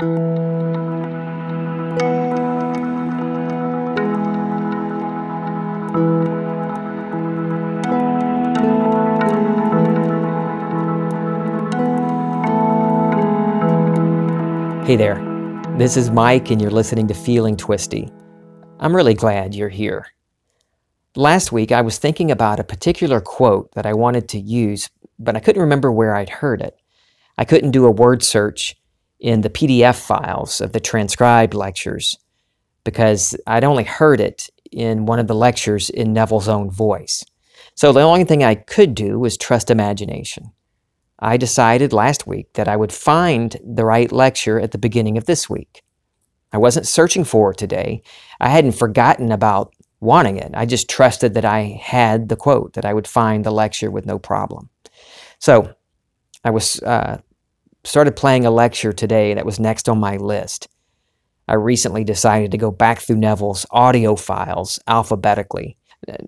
Hey there, this is Mike, and you're listening to Feeling Twisty. I'm really glad you're here. Last week, I was thinking about a particular quote that I wanted to use, but I couldn't remember where I'd heard it. I couldn't do a word search in the PDF files of the transcribed lectures because I'd only heard it in one of the lectures in Neville's own voice. So the only thing I could do was trust imagination. I decided last week that I would find the right lecture at the beginning of this week. I wasn't searching for it today. I hadn't forgotten about wanting it. I just trusted that I had the quote, that I would find the lecture with no problem. So I was uh, started playing a lecture today that was next on my list. I recently decided to go back through Neville's audio files alphabetically,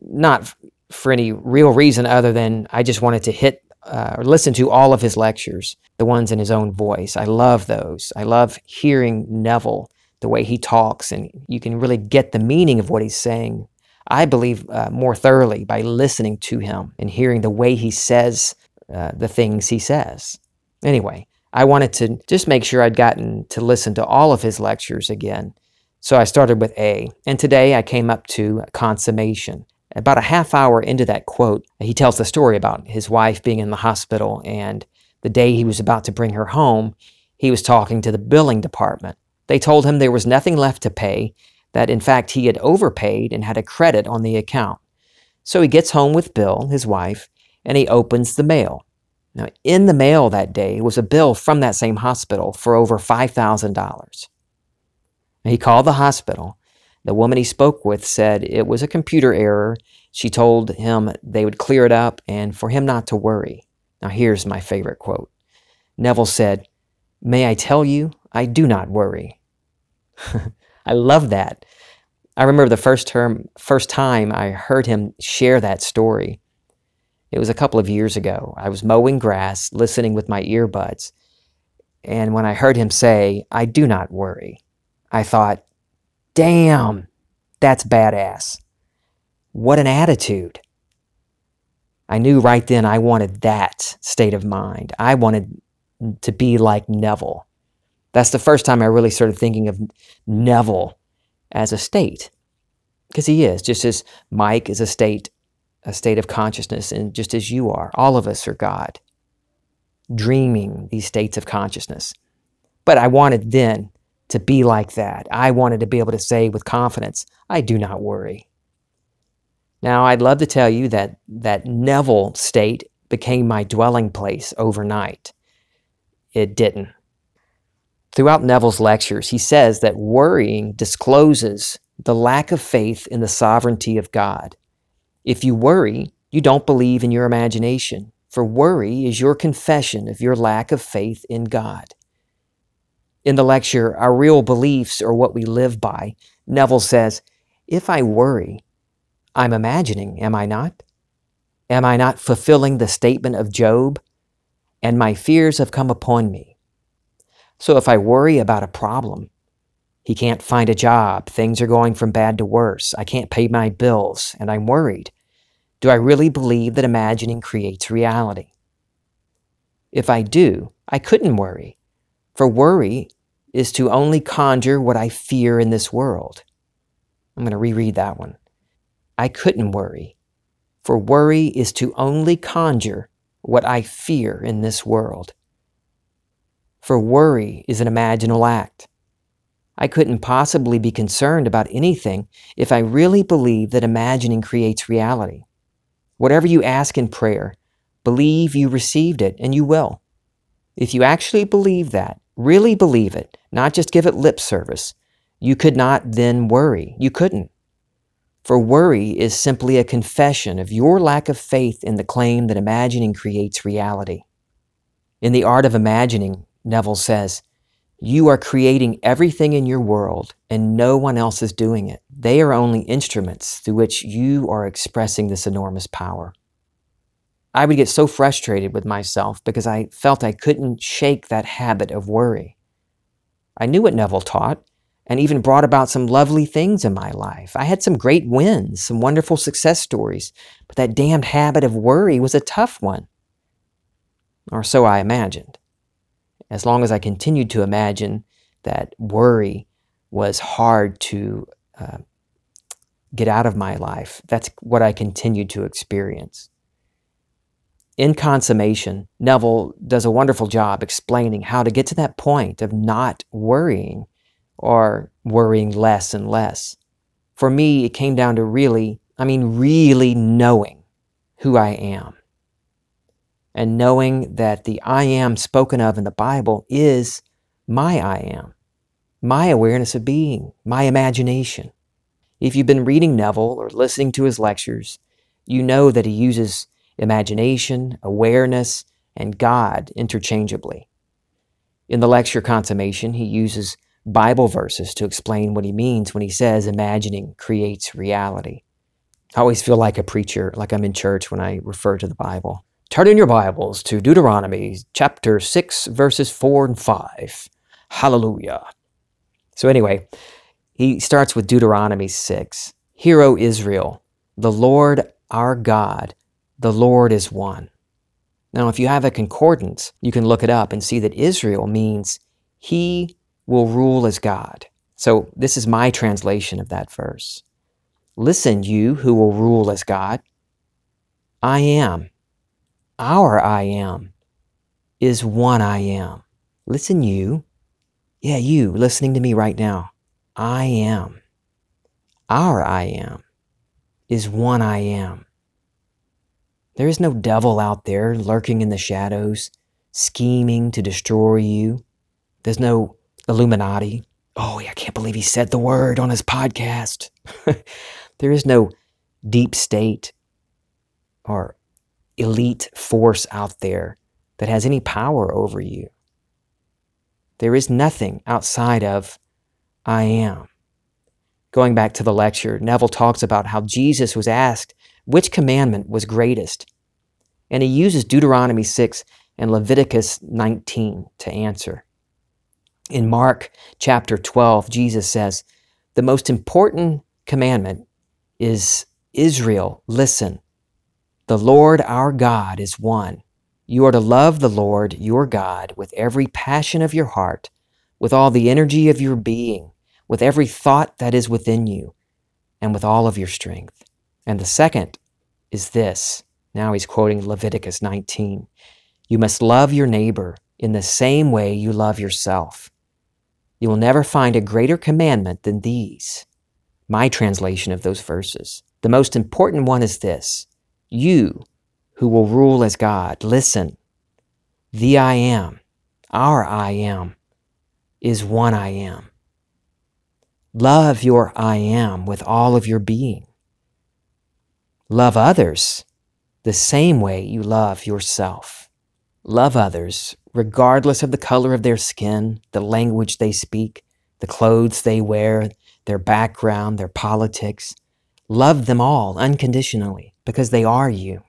not for any real reason other than I just wanted to hit uh, or listen to all of his lectures, the ones in his own voice. I love those. I love hearing Neville, the way he talks, and you can really get the meaning of what he's saying. I believe uh, more thoroughly by listening to him and hearing the way he says uh, the things he says. Anyway, I wanted to just make sure I'd gotten to listen to all of his lectures again. So I started with A, and today I came up to consummation. About a half hour into that quote, he tells the story about his wife being in the hospital and the day he was about to bring her home, he was talking to the billing department. They told him there was nothing left to pay, that in fact he had overpaid and had a credit on the account. So he gets home with Bill, his wife, and he opens the mail. Now, in the mail that day was a bill from that same hospital for over $5,000. He called the hospital the woman he spoke with said it was a computer error. She told him they would clear it up and for him not to worry. Now, here's my favorite quote Neville said, May I tell you, I do not worry. I love that. I remember the first term, first time I heard him share that story. It was a couple of years ago. I was mowing grass, listening with my earbuds, and when I heard him say, "I do not worry," I thought, Damn, that's badass. What an attitude. I knew right then I wanted that state of mind. I wanted to be like Neville. That's the first time I really started thinking of Neville as a state. Because he is, just as Mike is a state, a state of consciousness, and just as you are. All of us are God, dreaming these states of consciousness. But I wanted then to be like that. I wanted to be able to say with confidence, I do not worry. Now, I'd love to tell you that that Neville state became my dwelling place overnight. It didn't. Throughout Neville's lectures, he says that worrying discloses the lack of faith in the sovereignty of God. If you worry, you don't believe in your imagination, for worry is your confession of your lack of faith in God. In the lecture, Our Real Beliefs Are What We Live By, Neville says, If I worry, I'm imagining, am I not? Am I not fulfilling the statement of Job? And my fears have come upon me. So if I worry about a problem, he can't find a job, things are going from bad to worse, I can't pay my bills, and I'm worried. Do I really believe that imagining creates reality? If I do, I couldn't worry, for worry is to only conjure what I fear in this world. I'm going to reread that one. I couldn't worry, for worry is to only conjure what I fear in this world. For worry is an imaginal act. I couldn't possibly be concerned about anything if I really believe that imagining creates reality. Whatever you ask in prayer, believe you received it and you will. If you actually believe that, really believe it, not just give it lip service, you could not then worry. You couldn't. For worry is simply a confession of your lack of faith in the claim that imagining creates reality. In The Art of Imagining, Neville says, You are creating everything in your world, and no one else is doing it. They are only instruments through which you are expressing this enormous power. I would get so frustrated with myself because I felt I couldn't shake that habit of worry. I knew what Neville taught and even brought about some lovely things in my life. I had some great wins, some wonderful success stories, but that damned habit of worry was a tough one. Or so I imagined. As long as I continued to imagine that worry was hard to uh, get out of my life, that's what I continued to experience. In consummation, Neville does a wonderful job explaining how to get to that point of not worrying or worrying less and less. For me, it came down to really, I mean, really knowing who I am. And knowing that the I am spoken of in the Bible is my I am, my awareness of being, my imagination. If you've been reading Neville or listening to his lectures, you know that he uses imagination, awareness, and God interchangeably. In the lecture Consummation, he uses Bible verses to explain what he means when he says imagining creates reality. I always feel like a preacher, like I'm in church when I refer to the Bible. Turn in your Bibles to Deuteronomy chapter 6, verses 4 and 5. Hallelujah. So, anyway, he starts with Deuteronomy 6. Hear, O Israel, the Lord our God the Lord is one. Now, if you have a concordance, you can look it up and see that Israel means He will rule as God. So, this is my translation of that verse. Listen, you who will rule as God. I am. Our I am is one I am. Listen, you. Yeah, you listening to me right now. I am. Our I am is one I am. There is no devil out there lurking in the shadows, scheming to destroy you. There's no Illuminati. Oh, yeah, I can't believe he said the word on his podcast. there is no deep state or elite force out there that has any power over you. There is nothing outside of I am. Going back to the lecture, Neville talks about how Jesus was asked which commandment was greatest? And he uses Deuteronomy 6 and Leviticus 19 to answer. In Mark chapter 12, Jesus says, The most important commandment is Israel, listen. The Lord our God is one. You are to love the Lord your God with every passion of your heart, with all the energy of your being, with every thought that is within you, and with all of your strength. And the second is this. Now he's quoting Leviticus 19. You must love your neighbor in the same way you love yourself. You will never find a greater commandment than these. My translation of those verses. The most important one is this You, who will rule as God, listen. The I am, our I am, is one I am. Love your I am with all of your being. Love others the same way you love yourself. Love others regardless of the color of their skin, the language they speak, the clothes they wear, their background, their politics. Love them all unconditionally because they are you.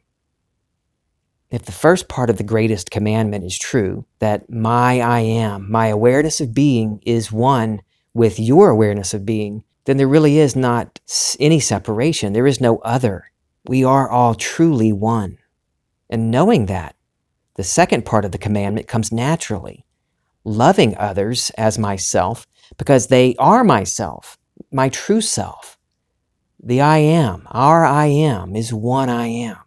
If the first part of the greatest commandment is true, that my I am, my awareness of being is one with your awareness of being, then there really is not any separation. There is no other we are all truly one. And knowing that, the second part of the commandment comes naturally loving others as myself because they are myself, my true self. The I am, our I am, is one I am.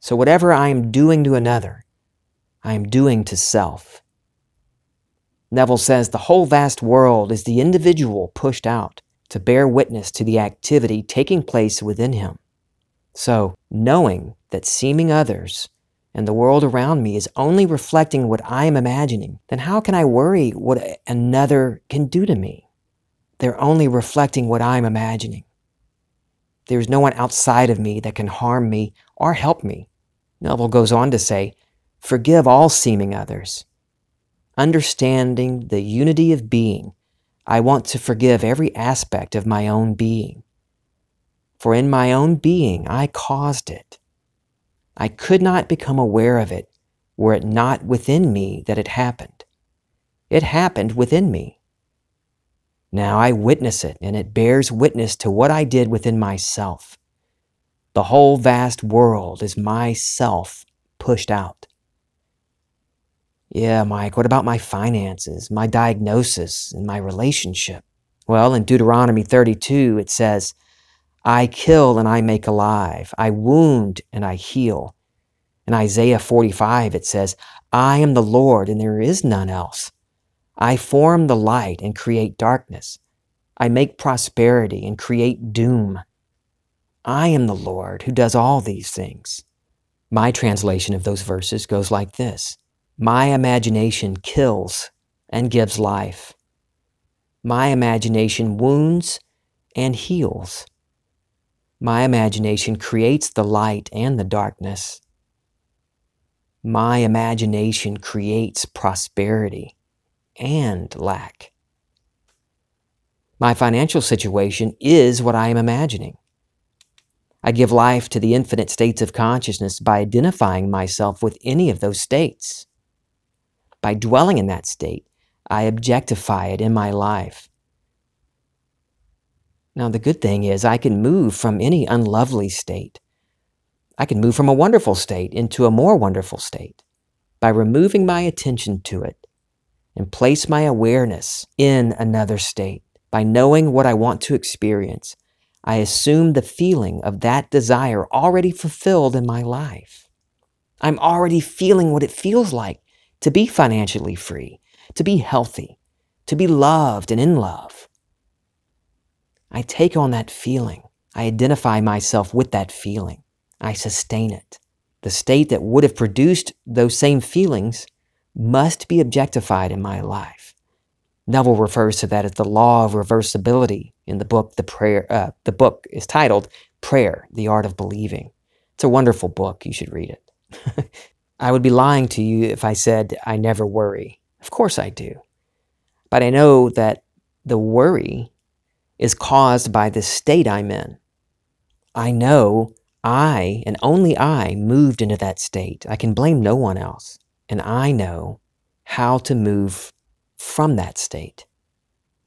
So whatever I am doing to another, I am doing to self. Neville says the whole vast world is the individual pushed out to bear witness to the activity taking place within him. So, knowing that seeming others and the world around me is only reflecting what I am imagining, then how can I worry what another can do to me? They're only reflecting what I'm imagining. There's no one outside of me that can harm me or help me. Neville goes on to say, Forgive all seeming others. Understanding the unity of being, I want to forgive every aspect of my own being for in my own being I caused it. I could not become aware of it were it not within me that it happened. It happened within me. Now I witness it, and it bears witness to what I did within myself. The whole vast world is myself pushed out. Yeah, Mike, what about my finances, my diagnosis, and my relationship? Well, in Deuteronomy 32, it says, I kill and I make alive. I wound and I heal. In Isaiah 45, it says, I am the Lord and there is none else. I form the light and create darkness. I make prosperity and create doom. I am the Lord who does all these things. My translation of those verses goes like this My imagination kills and gives life. My imagination wounds and heals. My imagination creates the light and the darkness. My imagination creates prosperity and lack. My financial situation is what I am imagining. I give life to the infinite states of consciousness by identifying myself with any of those states. By dwelling in that state, I objectify it in my life. Now, the good thing is, I can move from any unlovely state. I can move from a wonderful state into a more wonderful state by removing my attention to it and place my awareness in another state. By knowing what I want to experience, I assume the feeling of that desire already fulfilled in my life. I'm already feeling what it feels like to be financially free, to be healthy, to be loved and in love. I take on that feeling. I identify myself with that feeling. I sustain it. The state that would have produced those same feelings must be objectified in my life. Neville refers to that as the law of reversibility in the book. The prayer, uh, the book is titled "Prayer: The Art of Believing." It's a wonderful book. You should read it. I would be lying to you if I said I never worry. Of course I do, but I know that the worry is caused by the state I'm in. I know I and only I moved into that state. I can blame no one else. And I know how to move from that state.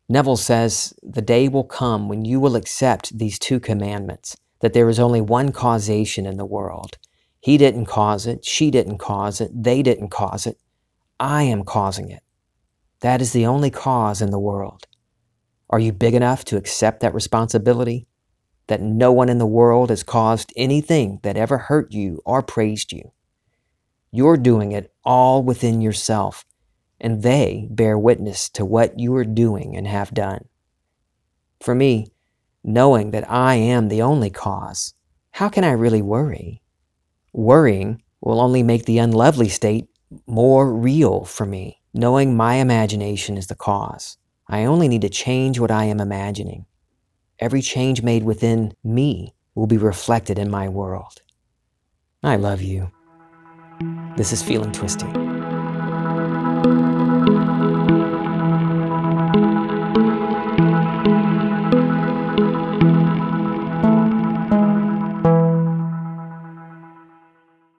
Neville says, The day will come when you will accept these two commandments that there is only one causation in the world. He didn't cause it, she didn't cause it, they didn't cause it. I am causing it. That is the only cause in the world. Are you big enough to accept that responsibility? That no one in the world has caused anything that ever hurt you or praised you. You're doing it all within yourself, and they bear witness to what you are doing and have done. For me, knowing that I am the only cause, how can I really worry? Worrying will only make the unlovely state more real for me, knowing my imagination is the cause. I only need to change what I am imagining. Every change made within me will be reflected in my world. I love you. This is Feeling Twisty.